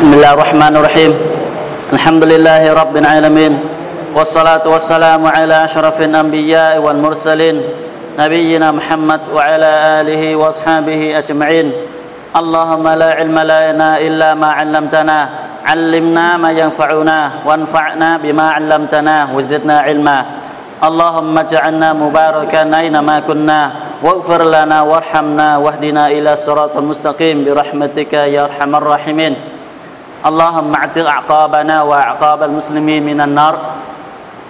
بسم الله الرحمن الرحيم الحمد لله رب العالمين والصلاة والسلام على أشرف الأنبياء والمرسلين نبينا محمد وعلى آله وأصحابه أجمعين اللهم لا علم لنا إلا ما علمتنا علمنا ما ينفعنا وانفعنا بما علمتنا وزدنا علما اللهم اجعلنا مباركا أينما كنا واغفر لنا وارحمنا واهدنا إلى الصراط المستقيم برحمتك يا أرحم الراحمين اللهم اعتق أعقابنا وأعقاب المسلمين من النار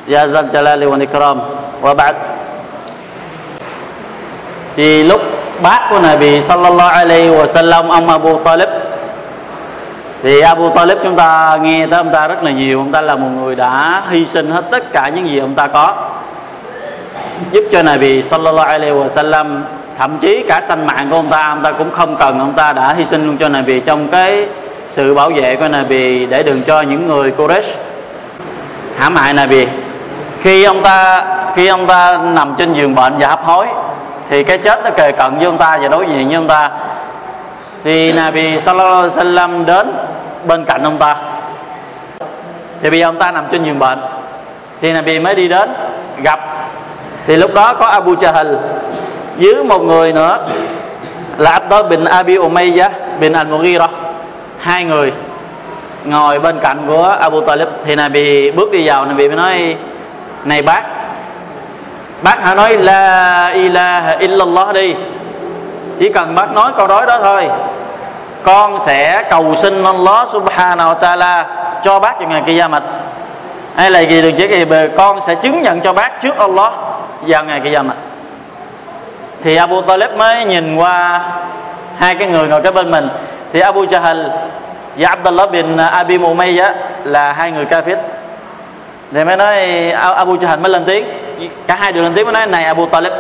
يا ذا الجلال والإكرام وبعد thì lúc bác của Nabi sallallahu alaihi wa sallam ông Abu Talib thì Abu Talib chúng ta nghe tới ông ta rất là nhiều ông ta là một người đã hy sinh hết tất cả những gì ông ta có giúp cho Nabi sallallahu alaihi wa sallam thậm chí cả sanh mạng của ông ta ông ta cũng không cần ông ta đã hy sinh luôn cho Nabi trong cái sự bảo vệ của Nabi để đừng cho những người Quraysh. Hãm hại Nabi? Khi ông ta, khi ông ta nằm trên giường bệnh và hấp hối, thì cái chết nó kề cận với ông ta và đối diện với ông ta. Thì Nabi sallallahu alaihi wasallam đến bên cạnh ông ta. Thì bây giờ ông ta nằm trên giường bệnh. Thì Nabi mới đi đến, gặp. Thì lúc đó có Abu Jahl dưới một người nữa là Abdullah bin Abi Umayyah bin Al-Mughirah hai người ngồi bên cạnh của Abu Talib thì Nabi bước đi vào Nabi mới nói, này bác bác hãy nói la ilaha illallah đi. Chỉ cần bác nói câu nói đó thôi, con sẽ cầu xin Allah subhanahu wa ta'ala cho bác vào ngày kia mạch hay là gì đừng chỉ kỳ con sẽ chứng nhận cho bác trước Allah vào ngày kia mạch thì Abu Talib mới nhìn qua hai cái người ngồi kế bên mình thì Abu Jahl và Abdullah bin Abi Umayyah là hai người kafir. Thì mới nói Abu Jahl mới lên tiếng. Cả hai đều lên tiếng mới nói này Abu Talib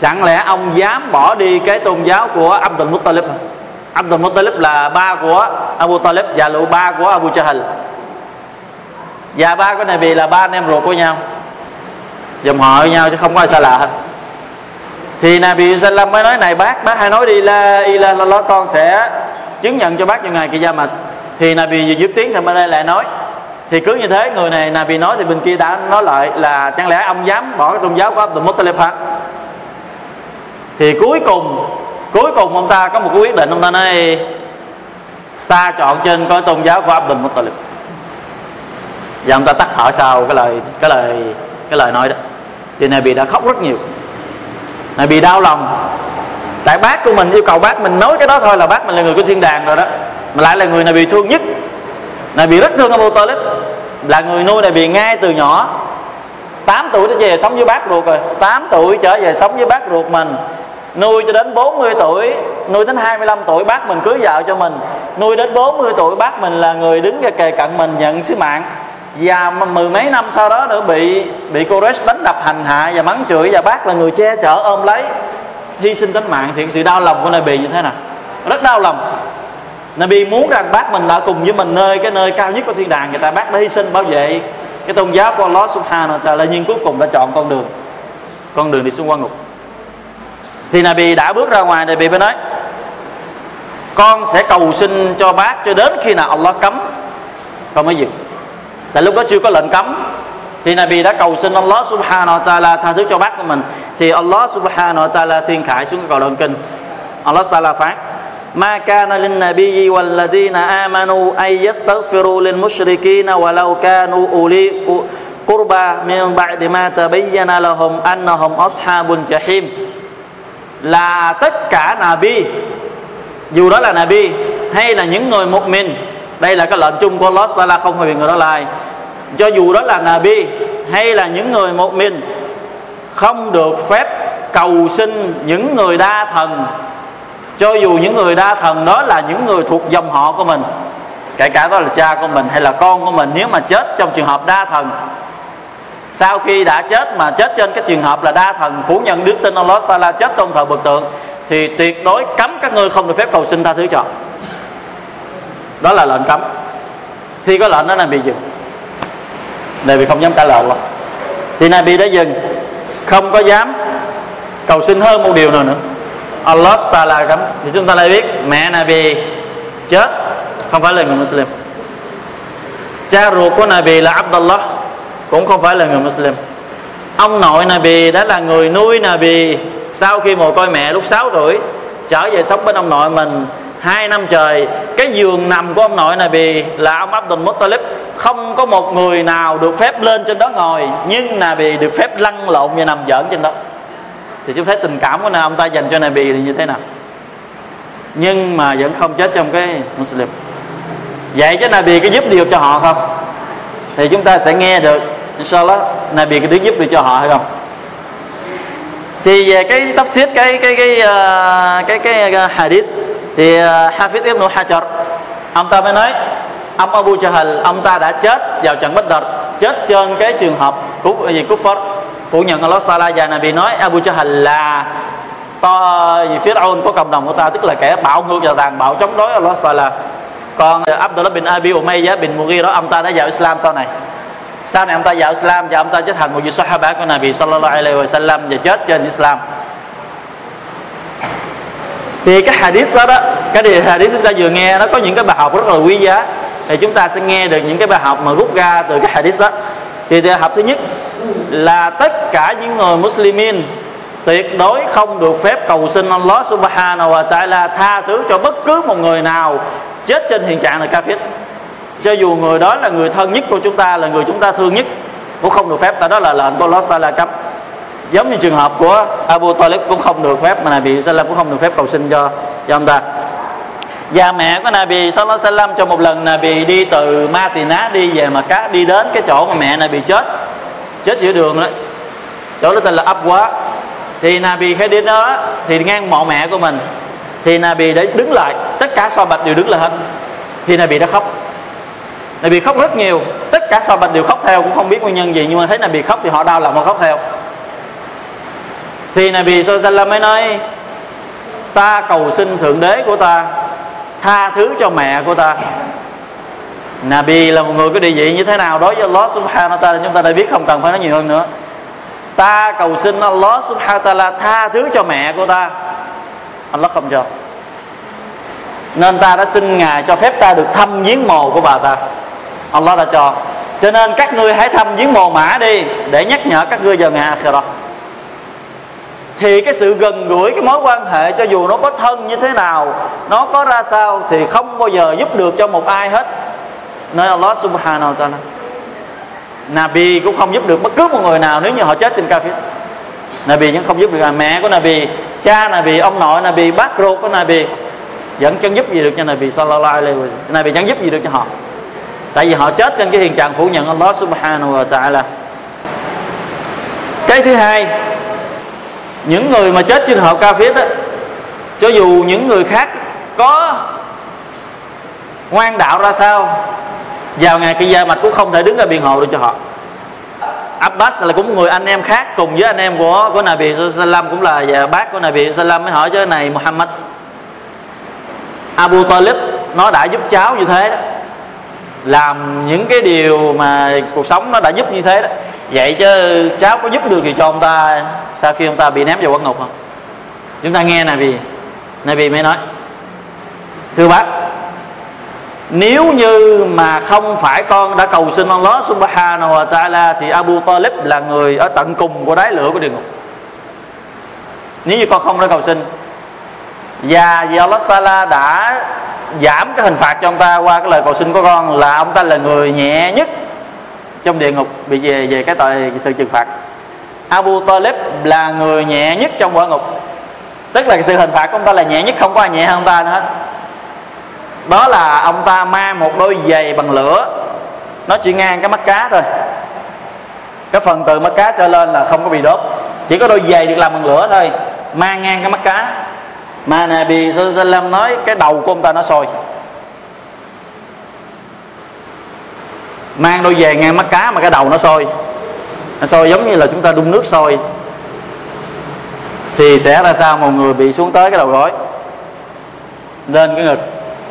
chẳng lẽ ông dám bỏ đi cái tôn giáo của Abdul Muttalib Abdul Muttalib là ba của Abu Talib và lũ ba của Abu Jahl và ba cái này vì là ba anh em ruột của nhau. Dòng họ với nhau chứ không có ai xa lạ hết thì Nabi Sallam mới nói, này bác bác hãy nói đi, la ilaha la con sẽ chứng nhận cho bác trong ngày kia mà thì Nabi vừa tiếng thì bên đây lại nói, thì cứ như thế, người này Nabi nói thì bên kia đã nói lại là chẳng lẽ ông dám bỏ cái tôn giáo của Abdul Muttalib hả? Thì cuối cùng cuối cùng ông ta có một quyết định, ông ta nói, ta chọn trên coi tôn giáo của Abdul Muttalib. Và ông ta tắt thở sau cái lời cái lời cái lời nói đó. Thì Nabi đã khóc rất nhiều này bị đau lòng. Tại bác của mình, yêu cầu bác mình nói cái đó thôi là bác mình là người của thiên đàng rồi đó. Mà lại là người này bị thương nhất. Này bị rất thương Abu Talib là người nuôi này bị ngay từ nhỏ. 8 tuổi trở về sống với bác ruột rồi. 8 tuổi trở về sống với bác ruột mình. Nuôi cho đến 40 tuổi, nuôi đến 25 tuổi bác mình cưới vợ cho mình. Nuôi đến 40 tuổi bác mình là người đứng ra kề cận mình, nhận sứ mạng và mười mấy năm sau đó nữa bị bị Koresh đánh đập hành hạ và mắng chửi và bác là người che chở, ôm lấy, hy sinh tính mạng. Thì sự đau lòng của Nabi như thế nào? Rất đau lòng. Nabi muốn rằng bác mình đã cùng với mình nơi cái nơi cao nhất của thiên đàng. Người ta bác đã hy sinh bảo vệ cái tôn giáo của Allah Subhanahu wa ta'ala, nhưng cuối cùng đã chọn con đường con đường đi xuống quan ngục. Thì Nabi đã bước ra ngoài. Nabi mới nói, con sẽ cầu xin cho bác cho đến khi nào Allah cấm con mới dừng tại lúc đó chưa có lệnh cấm thì Nabi đã cầu xin Allah subhanahu wa ta'ala tha thứ cho bác của mình thì Allah subhanahu wa ta'ala thiên khải xuống cái cầu đoạn kinh Allah ta'ala phán ما كان للنبي والذين آمنوا أن يستغفروا للمشركين ولو كانوا أولي قربى من بعد ما تبين لهم أنهم أصحاب الجحيم là tất cả Nabi dù đó là Nabi hay là những người một mình đây là cái lệnh chung của Allah Taala không hề người đó lại cho dù đó là Nabi hay là những người một mình, không được phép cầu xin những người đa thần. Cho dù những người đa thần đó là những người thuộc dòng họ của mình, kể cả đó là cha của mình hay là con của mình, nếu mà chết trong trường hợp đa thần, sau khi đã chết mà chết trên cái trường hợp là đa thần, phủ nhận đức tin Allah Taala chết trong thờ bực tượng, thì tuyệt đối cấm các ngươi không được phép cầu xin tha thứ cho. Đó là lệnh cấm. Thì có lệnh đó là bị dừng này vì không dám cãi lời. Thì Nabi đã dừng. Không có dám cầu xin hơn một điều nào nữa. Allah ta là cấm. Thì chúng ta lại biết, mẹ Nabi chết. Không phải là người Muslim. Cha ruột của Nabi là Abdullah, cũng không phải là người Muslim. Ông nội Nabi đã là người nuôi Nabi sau khi mồ côi mẹ lúc 6 tuổi, trở về sống bên ông nội mình hai năm trời cái giường nằm của ông nội này vì là ông Abdul Muttalib không có một người nào được phép lên trên đó ngồi nhưng là Nabi được phép lăn lộn và nằm giỡn trên đó. Thì chúng thấy tình cảm của ông ta dành cho Nabi thì như thế nào? Nhưng mà vẫn không chết trong cái Muslim. Vậy chứ Nabi có giúp điều cho họ không? Thì chúng ta sẽ nghe được inshallah Nabi có đứng giúp được cho họ hay không? Thì về cái tafsir cái cái cái ờ, cái cái cái, cái hadith thì à, Hafiz Ibn Hajar, ông ta mới nói, ông Abu Jahl ông ta đã chết vào trận Bất Đợt chết trên cái trường hợp của gì, Kufar. Phủ nhận Allah Taala và Nabi nói, Abu Jahl là to gì phía Fir'aun của cộng đồng của ta, tức là kẻ bạo ngược và tàn, bạo chống đối Allah Taala. Còn à, Abdullah bin Abi Umayyah bin Mughira ông ta đã vào Islam sau này. Sau này ông ta vào Islam và ông ta trở thành một vị Sahaba của Nabi sallallahu alaihi wasallam và chết trên Islam thì cái hadith đó đó, cái điều hadith chúng ta vừa nghe, nó có những cái bài học rất là quý giá. Thì chúng ta sẽ nghe được những cái bài học mà rút ra từ cái hadith đó. Thì bài học thứ nhất là tất cả những người muslimin tuyệt đối không được phép cầu xin Allah subhanahu wa ta'ala tha thứ cho bất cứ một người nào chết trên hiện trạng là kafir. Cho dù người đó là người thân nhất của chúng ta, là người chúng ta thương nhất, cũng không được phép. Tại đó là lệnh của Allah Taala cấm giống như trường hợp của Abu Talib cũng không được phép, mà Nabi Sallam cũng không được phép cầu xin cho cho ông ta. Và mẹ của Nabi Sallallahu Alaihi Wasallam trong một lần Nabi đi từ Matina đi về mà cá đi đến cái chỗ mà mẹ Nabi chết chết giữa đường đó. Chỗ đó tên là ấp quá. thì Nabi khi đến đó, thì ngang mộ mẹ của mình, thì Nabi đã đứng lại, tất cả so bạch đều đứng lại hết. Thì Nabi đã khóc. Nabi khóc rất nhiều, tất cả so bạch đều khóc theo, cũng không biết nguyên nhân gì, nhưng mà thấy Nabi khóc thì họ đau lòng mà khóc theo thì Nabi Sallallahu mới nói, ta cầu xin thượng đế của ta, tha thứ cho mẹ của ta. Nabi là một người có địa vị như thế nào đối với Allah subhanahu wa ta'ala chúng ta đã biết không cần phải nói nhiều hơn nữa. Ta cầu xin Allah subhanahu wa ta'ala tha thứ cho mẹ của ta. Allah không cho. Nên ta đã xin ngài cho phép ta được thăm giếng mồ của bà ta. Allah đã cho. Cho nên các ngươi hãy thăm giếng mồ mã đi để nhắc nhở các ngươi vào ngày akhirah thì cái sự gần gũi, cái mối quan hệ cho dù nó có thân như thế nào, nó có ra sao thì không bao giờ giúp được cho một ai hết. Nơi Allah subhanahu wa ta'ala. Nabi cũng không giúp được bất cứ một người nào nếu như họ chết trên kafir. Nabi vẫn không giúp được. À, mẹ của Nabi, cha Nabi, ông nội Nabi, bác ruột của Nabi vẫn chẳng giúp gì được cho Nabi sallallahu alaihi wasallam Nabi chẳng giúp gì được cho họ. Tại vì họ chết trên cái hiện trạng phủ nhận Allah subhanahu wa ta'ala. Cái thứ hai những người mà chết trên họ ca phết đó, cho dù những người khác có ngoan đạo ra sao, vào ngày kia gia mạch cũng không thể đứng ra biện hộ được cho họ. Abbas là cũng người anh em khác cùng với anh em của của Nabi Sallam, cũng là và bác của Nabi Sallam mới hỏi cho này Muhammad. Abu Talib nó đã giúp cháu như thế đó. Làm những cái điều mà cuộc sống nó đã giúp như thế đó vậy chứ cháu có giúp được gì cho ông ta sau khi ông ta bị ném vào quán ngục không? Chúng ta nghe này vì. Này vì mới nói. Thưa bác, nếu như mà không phải con đã cầu xin Allah subhanahu wa ta'ala thì Abu Talib là người ở tận cùng của đáy lửa của địa ngục. Nếu như con không đã cầu xin, và vì Allah Ta'ala đã giảm cái hình phạt cho ông ta qua cái lời cầu xin của con là ông ta là người nhẹ nhất trong địa ngục bị về về cái tội sự trừng phạt. Abu Talib là người nhẹ nhất trong quả ngục. Tức là sự hình phạt của ông ta là nhẹ nhất, không có ai nhẹ hơn ông ta nữa. Hết đó là ông ta mang một đôi giày bằng lửa. Nó chỉ ngang cái mắt cá thôi. Cái phần từ mắt cá trở lên là không có bị đốt. Chỉ có đôi giày được làm bằng lửa thôi, mang ngang cái mắt cá. Mà Nabi Sallam nói cái đầu của ông ta nó sôi. Mang đôi về ngang mắt cá mà cái đầu nó sôi. Nó sôi giống như là chúng ta đun nước sôi. Thì sẽ ra sao một người bị xuống tới cái đầu gối? Lên cái ngực.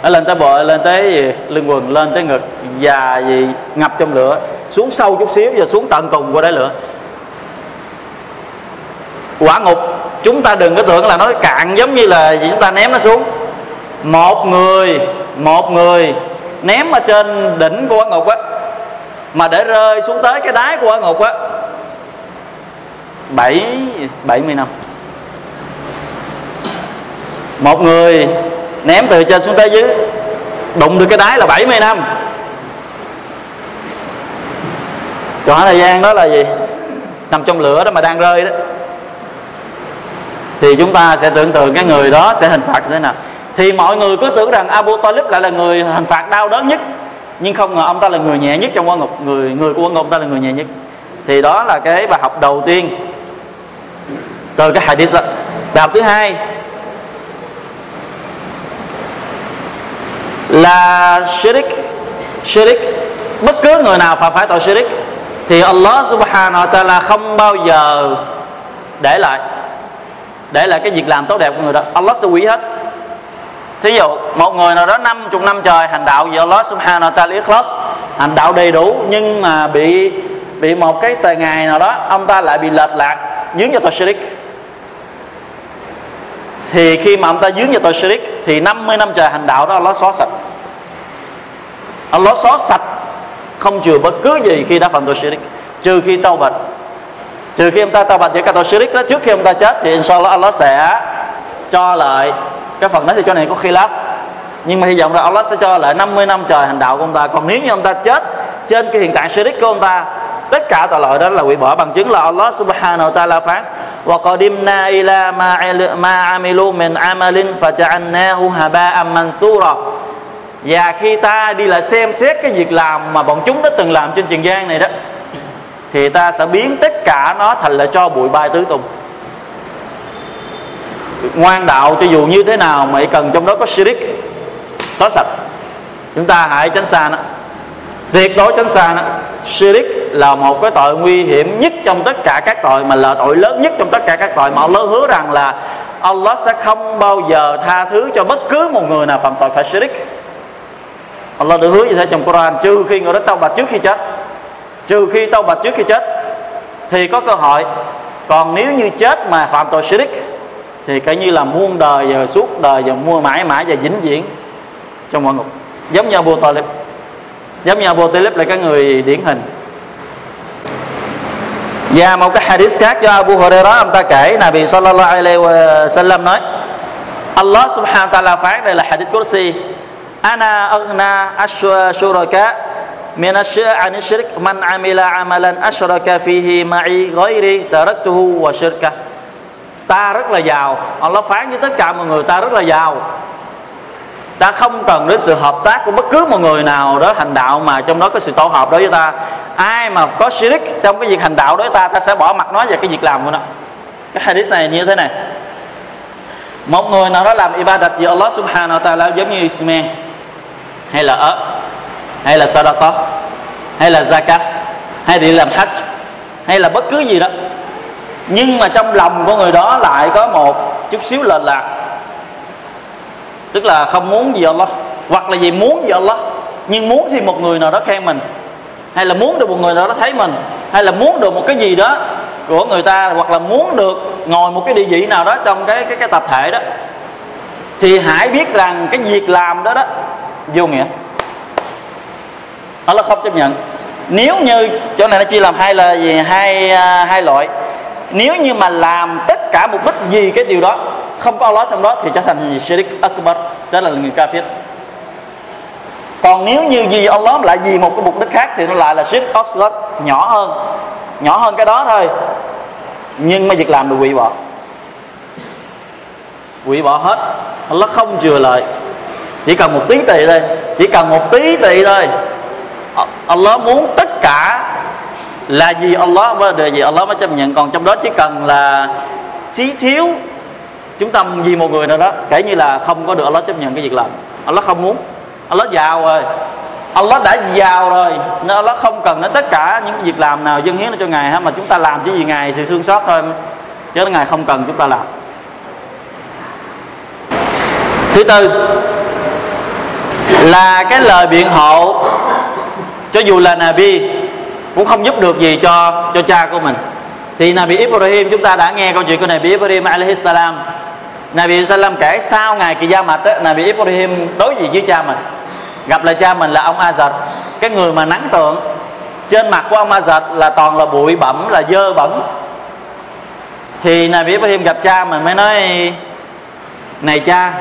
Nó lên tới bờ, lên tới gì? lưng quần, lên tới ngực. Và gì, ngập trong lửa. Xuống sâu chút xíu và xuống tận cùng của đáy lửa. Quả ngục, chúng ta đừng có tưởng là nó cạn giống như là chúng ta ném nó xuống. Một người một người ném ở trên đỉnh của quả ngục á mà để rơi xuống tới cái đáy của quả ngục á, bảy bảy mươi năm. Một người ném từ trên xuống tới dưới, đụng được cái đáy là 70 năm. Khoảng thời gian đó là gì? Nằm trong lửa đó mà đang rơi đó. Thì chúng ta sẽ tưởng tượng cái người đó sẽ hình phạt như thế nào. Thì mọi người cứ tưởng rằng Abu Talib lại là người hình phạt đau đớn nhất nhưng không ngờ ông ta là người nhẹ nhất trong quan ngục, người người của quan ngục ta là người nhẹ nhất. Thì đó là cái bài học đầu tiên từ cái hadith đó. Bài học thứ hai là shirik shirik bất cứ người nào phạm phải tội shirik thì Allah subhanahu wa ta'ala không bao giờ để lại để lại cái việc làm tốt đẹp của người đó. Allah sẽ hủy hết thí dụ, một người nào đó 50 năm trời hành đạo vì Allah subhanahu wa ta'ala ikhlas, hành đạo đầy đủ nhưng mà bị bị một cái tờ ngày nào đó, ông ta lại bị lệch lạc, dướng vào tội shirik thì khi mà ông ta dướng vào tội shirik thì 50 năm trời hành đạo đó Allah xóa sạch. Allah xóa sạch, không chừa bất cứ gì khi đã phạm tội shirik trừ khi tao bạch. Trừ khi ông ta tao bạch với cả tội shirik đó, trước khi ông ta chết thì inshallah Allah sẽ cho lại cái phần đó thì cho này có khi lát nhưng mà hy vọng là Allah sẽ cho lại 50 năm trời hành đạo của ông ta. Còn nếu như ông ta chết trên cái hiện tại shirik của ông ta, tất cả tội lỗi đó là hủy bỏ bằng chứng là Allah subhanahu wa ta'ala phán. Wa qadimna ila ma ma amilu min amalin faja'alnahu haba'an mansura. Và khi ta đi lại xem xét cái việc làm mà bọn chúng đã từng làm trên trần gian này đó, thì ta sẽ biến tất cả nó thành là cho bụi bay tứ tung ngoan đạo cho dù như thế nào mà cần trong đó có shirik xóa sạch. Chúng ta hãy tránh xa nó. Tuyệt đối tránh xa nó. Shirik là một cái tội nguy hiểm nhất trong tất cả các tội, mà là tội lớn nhất trong tất cả các tội mà Allah hứa rằng là Allah sẽ không bao giờ tha thứ cho bất cứ một người nào phạm tội phải shirik Allah đã hứa như thế trong Quran, trừ khi người đó tao bạch trước khi chết. Trừ khi tao bạch trước khi chết, thì có cơ hội. Còn nếu như chết mà phạm tội shirik thì coi như là muôn đời và suốt đời và mua mãi mãi và vĩnh viễn trong mọi ngục. Giống như Abu Talib giống như Abu Talib là cái người điển hình. Và một cái hadith khác cho Abu Hurairah ông ta kể, Nabi sallallahu alaihi wa sallam nói, Allah subhanahu wa ta'ala phán đây là hadith kursi Ana aghna ashuraka min an shirk man amila amalan ashraka fihi ma'i ghairi taraktuhu wa shirkah ta rất là giàu. Allah phán với tất cả mọi người, ta rất là giàu. Ta không cần đến sự hợp tác của bất cứ một người nào đó, hành đạo mà trong đó có sự tổ hợp đối với ta. Ai mà có shirik trong cái việc hành đạo đối với ta ta sẽ bỏ mặt nó và cái việc làm của nó. Cái hadith này như thế này. Một người nào đó làm ibadat vì Allah subhanahu wa ta'ala giống như Ismail, hay là ớt, hay là sadaqah hay là zakat hay đi làm hajj, hay là bất cứ gì đó nhưng mà trong lòng của người đó lại có một chút xíu lệch lạc. Tức là không muốn gì Allah, hoặc là gì muốn gì Allah, nhưng muốn thì một người nào đó khen mình, hay là muốn được một người nào đó thấy mình, hay là muốn được một cái gì đó của người ta, hoặc là muốn được ngồi một cái địa vị nào đó trong cái cái cái tập thể đó, thì hãy biết rằng cái việc làm đó đó, vô nghĩa. Allah không chấp nhận. Nếu như, chỗ này nó chia làm hai là gì hai hai loại nếu như mà làm tất cả mục đích gì cái điều đó, không có Allah trong đó thì trở thành shirik akbar, đó là người kafir. Còn nếu như gì Allah lại vì một cái mục đích khác thì nó lại là shirik asghar, nhỏ hơn nhỏ hơn cái đó thôi. Nhưng mà việc làm được hủy bỏ. Hủy bỏ hết. Allah không chừa lại. Chỉ cần một tí tỳ thôi. Chỉ cần một tí tỳ thôi. Allah muốn tất cả là vì Allah và đề gì Allah mới chấp nhận. Còn trong đó chỉ cần là chí thiếu, chúng ta vì một người nào đó, kể như là không có được Allah chấp nhận cái việc làm. Allah không muốn. Allah giàu rồi. Allah đã giàu rồi. Nên Allah không cần đến tất cả những việc làm nào dân hiến cho ngài mà chúng ta làm chỉ vì ngài thì thương xót thôi. Chứ ngài không cần chúng ta làm. Thứ tư, là cái lời biện hộ cho dù là Nabi cũng không giúp được gì cho cho cha của mình. Thì Nabi Ibrahim chúng ta đã nghe câu chuyện của Nabi Ibrahim alaihi salam. Nabi Salam kể sau ngày kỳ gia mạch Nabi Ibrahim đối diện với cha mình. Gặp lại cha mình là ông Azad. Cái người mà nắng tượng trên mặt của ông Azad là toàn là bụi bẩm là dơ bẩn. Thì Nabi Ibrahim gặp cha mình mới nói, này cha,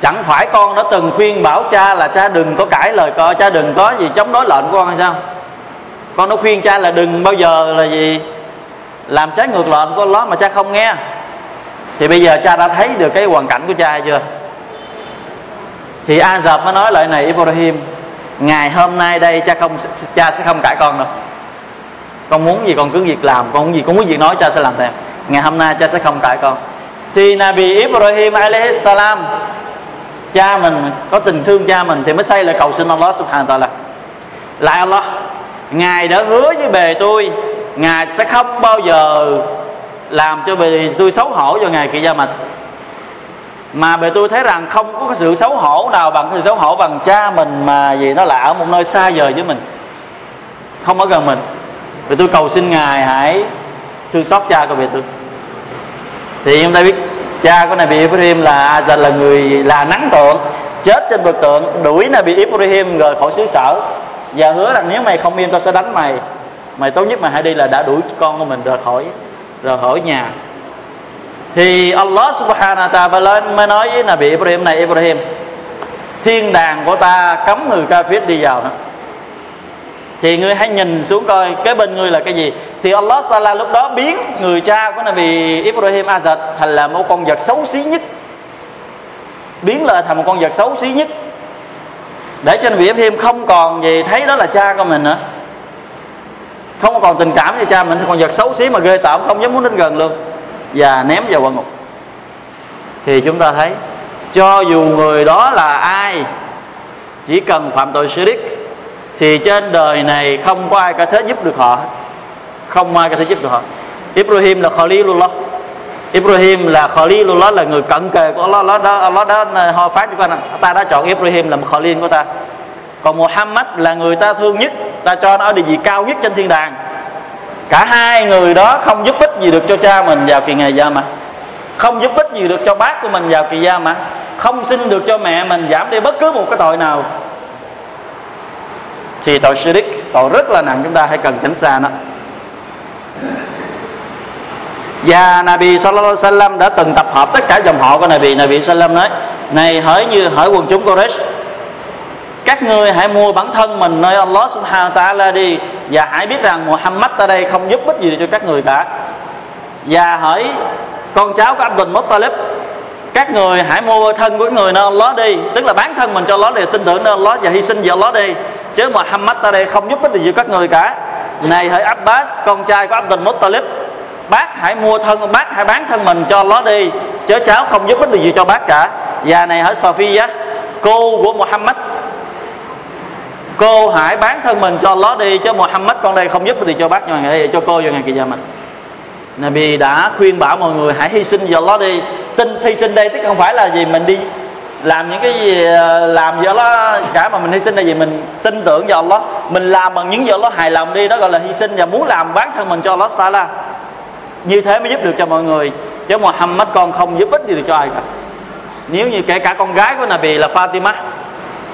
chẳng phải con đã từng khuyên bảo cha là cha đừng có cãi lời con, cha đừng có gì chống đối lệnh của con hay sao? Con nó khuyên cha là đừng bao giờ là gì, làm trái ngược lệnh của Allah mà cha không nghe. Thì bây giờ cha đã thấy được cái hoàn cảnh của cha chưa? Thì a dập mới nói lại này, ibrahim, ngày hôm nay đây cha không, cha sẽ không cãi con đâu. Con muốn gì con cứ việc làm, con muốn gì, con muốn việc nói cha sẽ làm theo. Ngày hôm nay cha sẽ không cãi con. Thì Nabi Ibrahim alaihi salam, cha mình, có tình thương cha mình thì mới xây lại cầu xin Allah subhanahu wa ta'ala. Lại Allah ngài đã hứa với bề tôi, ngài sẽ không bao giờ làm cho bề tôi xấu hổ cho ngài kỳ gia mạch mà bề tôi thấy rằng không có sự xấu hổ nào bằng sự xấu hổ bằng cha mình mà gì nó là ở một nơi xa vời với mình. Không ở gần mình. Bề tôi cầu xin ngài hãy thương xót cha của bề tôi. Thì chúng ta biết, cha của Nabi Ibrahim là Azad là người là nắng tượng, chết trên bậc tượng, đuổi Nabi Ibrahim rời khỏi xứ sở và hứa rằng nếu mày không im, tao sẽ đánh mày. Mày tốt nhất mày hãy đi là đã đuổi con của mình rời khỏi rời khỏi nhà. Thì Allah subhanahu wa ta'ala mới nói với Nabi Ibrahim này, Ibrahim, thiên đàng của ta cấm người kafir đi vào đó. Thì ngươi hãy nhìn xuống coi cái bên ngươi là cái gì. Thì Allah Taala lúc đó biến người cha của Nabi Ibrahim Azad thành là một con vật xấu xí nhất. Biến lại thành một con vật xấu xí nhất để cho Nabi thêm, không còn gì thấy đó là cha của mình nữa. Không còn tình cảm với cha mình, còn giật vật xấu xí mà ghê tởm, không dám muốn đến gần luôn. Và ném vào quả ngục. Thì chúng ta thấy, cho dù người đó là ai, chỉ cần phạm tội shirk thì trên đời này không có ai có thể giúp được họ không ai có thể giúp được họ. Ibrahim là Khalilullah. Ibrahim là Khalilullah là người cận kề của Allah. Allah đó Allah đó ờ, ho phát cho con ta đã chọn Ibrahim làm Khalil của ta. Còn Muhammad là người ta thương nhất. Ta cho nó ở địa vị cao nhất trên thiên đàng. Cả hai người đó không giúp ích gì được cho cha mình vào kỳ ngày gia mà không giúp ích gì được cho bác của mình vào kỳ gia mà không xin được cho mẹ mình giảm đi bất cứ một cái tội nào. Thì tội shirk, tội rất là nặng chúng ta hãy cần tránh xa nó và Nabi Sallallahu Alaihi Wasallam đã từng tập hợp tất cả dòng họ của Nabi. Nabi Sallam nói, này hỡi như, hỡi quần chúng Quraysh, các ngươi hãy mua bản thân mình nơi Allah Subhanahu Taala đi. Và hãy biết rằng Muhammad ở đây không giúp ích gì cho các người cả. Và hỡi con cháu của Abdul Muttalib, các người hãy mua thân của người nơi Allah đi. Tức là bán thân mình cho Allah để tin tưởng nơi Allah và hy sinh vì Allah đi. Chứ Muhammad ở đây không giúp ích gì cho các người cả. Này hỡi Abbas, con trai của Abdul Muttalib bác hãy mua thân, bác hãy bán thân mình cho nó đi chớ cháu không giúp ích được gì cho bác cả. Và này hỡi Sophia cô của Muhammad cô hãy bán thân mình cho nó đi, chứ Muhammad con đây không giúp gì cho bác. Nhưng mà cho cô vào ngày kỳ gia mình. Nabi đã khuyên bảo mọi người hãy hy sinh vào nó đi. Tin hy sinh đây tức không phải là gì mình đi làm những cái gì ờ, làm gì nó cả, mà mình hy sinh là gì mình tin tưởng vào Allah mình làm bằng những gì nó hài lòng đi, đó gọi là hy sinh và muốn làm bán thân mình cho Allah Taala như thế mới giúp được cho mọi người. Chứ Muhammad con không giúp ích gì được cho ai cả. Nếu như kể cả con gái của Nabi là Fatima.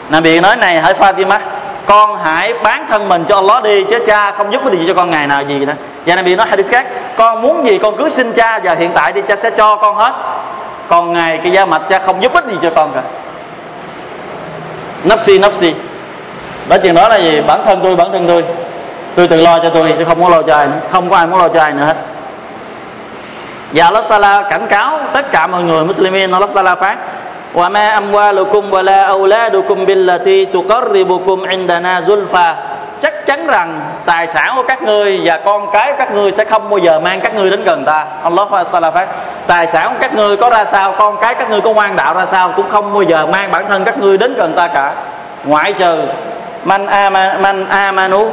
Nabi nói này, hỡi Fatima, con hãy bán thân mình cho Allah đi, chứ cha không giúp cái gì cho con ngày nào gì đó và Nabi nói hadith khác, con muốn gì con cứ xin cha và hiện tại đi, cha sẽ cho con hết. Còn ngày cái gia mạch cha không giúp ích gì cho con cả. Nafsi nafsi. Đó chuyện đó là gì? Bản thân tôi, bản thân tôi. Tôi tự lo cho tôi, chứ không có lo cho ai nữa. Không có ai muốn lo cho ai nữa hết. Dạ, và Allah Sala cảnh cáo tất cả mọi người Muslimin Allah Sala phát wa ma amwalukum wa la auladukum billati tuqarribukum indana zulfa. Chắc chắn rằng tài sản của các ngươi và con cái của các ngươi sẽ không bao giờ mang các ngươi đến gần ta. Allah Taala phát tài sản của các ngươi có ra sao, con cái các ngươi có ngoan đạo ra sao cũng không bao giờ mang bản thân các ngươi đến gần ta cả. Ngoại trừ, man man amanu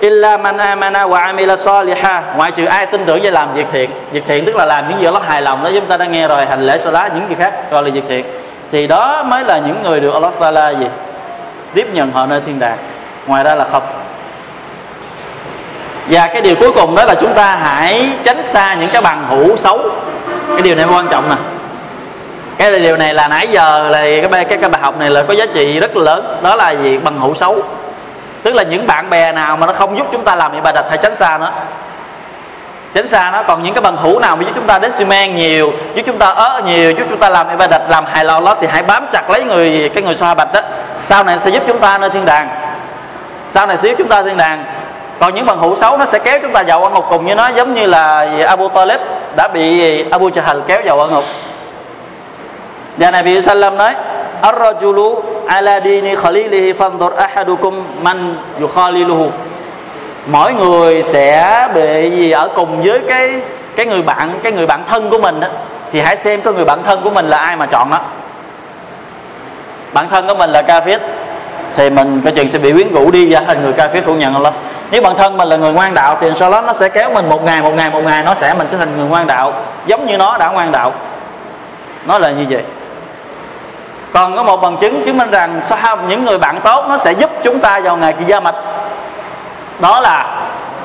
illa man amana wa amila saliha ngoại trừ ai tin tưởng và làm việc thiện. Việc thiện tức là làm những gì Allah hài lòng đó, chúng ta đã nghe rồi. Hành lễ salat, những gì khác, gọi là việc thiện. Thì đó mới là những người được Allah Taala gì? Tiếp nhận họ nơi thiên đàng. Ngoài ra là không. Và cái điều cuối cùng đó là chúng ta hãy tránh xa những cái bằng hữu xấu. Cái điều này quan trọng nè. Cái điều này là nãy giờ là cái cái cái bài học này là có giá trị rất lớn. Đó là gì? Bằng hữu xấu tức là những bạn bè nào mà nó không giúp chúng ta làm những bài đặt hay tránh xa nó. Tránh xa nó, còn những cái bằng hữu nào mà giúp chúng ta đến xi men nhiều, giúp chúng ta ớ nhiều, giúp chúng ta làm ibadat làm hài lòng đó, thì hãy bám chặt lấy người, cái người xoa bạch đó. Sau này sẽ giúp chúng ta nơi thiên đàng. Sau này sẽ giúp chúng ta thiên đàng. Còn những bằng hữu xấu nó sẽ kéo chúng ta vào quan ngục cùng như nó, giống như là Abu Talib đã bị Abu Jahal kéo vào quan ngục. Và Nabi Sallam nói, Ar-rajulu ala dini khalilihi fanzur ahadukum man yukhaliluhu. Mỗi người sẽ bị gì ở cùng với cái cái người bạn, cái người bạn thân của mình đó thì hãy xem cái người bạn thân của mình là ai mà chọn đó bạn thân của mình là kafir. Thì mình coi chừng sẽ bị quyến rũ đi ra thành người kafir phủ nhận Allah. Nếu bản thân mình là người ngoan đạo thì sau đó nó sẽ kéo mình một ngày một ngày một ngày, nó sẽ, mình sẽ thành người ngoan đạo, giống như nó đã ngoan đạo. Nó là như vậy còn có một bằng chứng chứng minh rằng sao những người bạn tốt nó sẽ giúp chúng ta vào ngày kỳ gia mạch đó là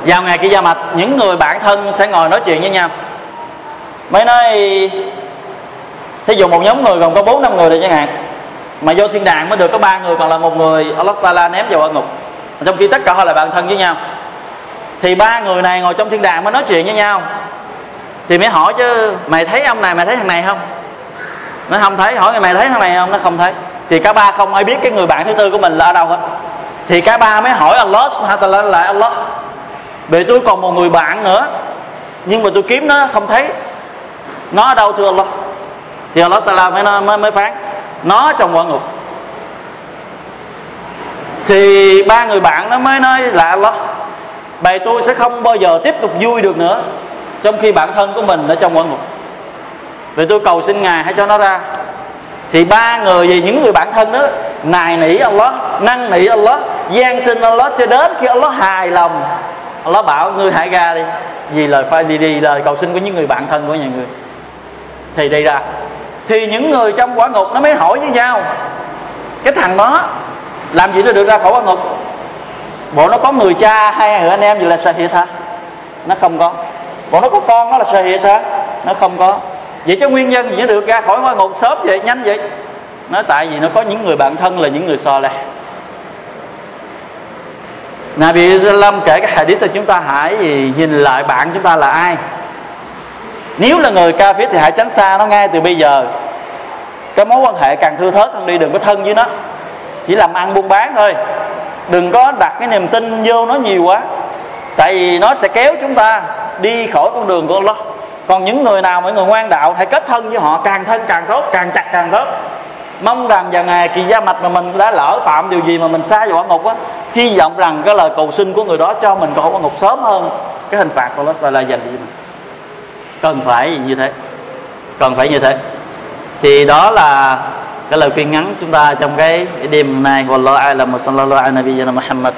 vào ngày kỳ gia mạch những người bạn thân sẽ ngồi nói chuyện với nhau. Mới nói, thí dụ một nhóm người gồm có bốn năm người rồi chẳng hạn, mà vô thiên đàng mới được có ba người còn là một người, Allah Taala ném vào ngục. Trong khi tất cả họ là bạn thân với nhau, thì ba người này ngồi trong thiên đàng mới nói chuyện với nhau. Thì mới hỏi chứ, mày thấy ông này, mày thấy thằng này không? Nó không thấy hỏi mày thấy thằng này không? Nó không thấy. Thì cả ba không ai biết cái người bạn thứ tư của mình là ở đâu hết. Thì cả ba mới hỏi Allah subhanahu wa Allah. Vì tôi còn một người bạn nữa nhưng mà tôi kiếm nó không thấy. Nó ở đâu thưa Allah? Thì Allah salam mới, mới, mới phán nó trong quả ngục. Thì ba người bạn nó mới nói là Allah bày tôi sẽ không bao giờ tiếp tục vui được nữa trong khi bản thân của mình ở trong quả ngục vì tôi cầu xin ngài hãy cho nó ra. Thì ba người vì những người bạn thân đó, nài nỉ Allah, năn nỉ Allah, gian xin Allah cho đến khi Allah hài lòng. Allah bảo, ngươi hãy ra đi. Vì lời phải đi đi lời cầu xin của những người bạn thân của nhà người. Thì đi ra. Thì những người trong quả ngục nó mới hỏi với nhau, cái thằng đó làm gì nó được ra khỏi quả ngục? Bộ nó có người cha hay người anh em gì là shahid hả? Nó không có. Bộ nó có con nó là shahid hả? Nó không có vậy cái nguyên nhân gì nó được ra khỏi ngôi ngục sớm vậy, nhanh vậy? Nó tại vì nó có những người bạn thân là những người so lè Nabi Islam kể cái hadith cho chúng ta hãy nhìn lại bạn chúng ta là ai. Nếu là người kafir thì hãy tránh xa nó ngay từ bây giờ. Cái mối quan hệ càng thưa thớt hơn đi đừng có thân với nó. Chỉ làm ăn buôn bán thôi. Đừng có đặt cái niềm tin vô nó nhiều quá. Tại vì nó sẽ kéo chúng ta đi khỏi con đường của Allah còn những người nào mọi người ngoan đạo hãy kết thân với họ càng thân càng tốt càng chặt càng tốt. Mong rằng vào ngày kỳ gia mạch mà mình đã lỡ phạm điều gì mà mình xa vào quả ngục á hy vọng rằng cái lời cầu xin của người đó cho mình khỏi quả ngục sớm hơn cái hình phạt của Allah là dành cho mình. Cần phải như thế. Cần phải như thế. Thì đó là cái lời khuyên ngắn chúng ta trong cái, cái đêm hôm nay. Wallahu a'lam wa sallallahu ala nabiyyina muhammad.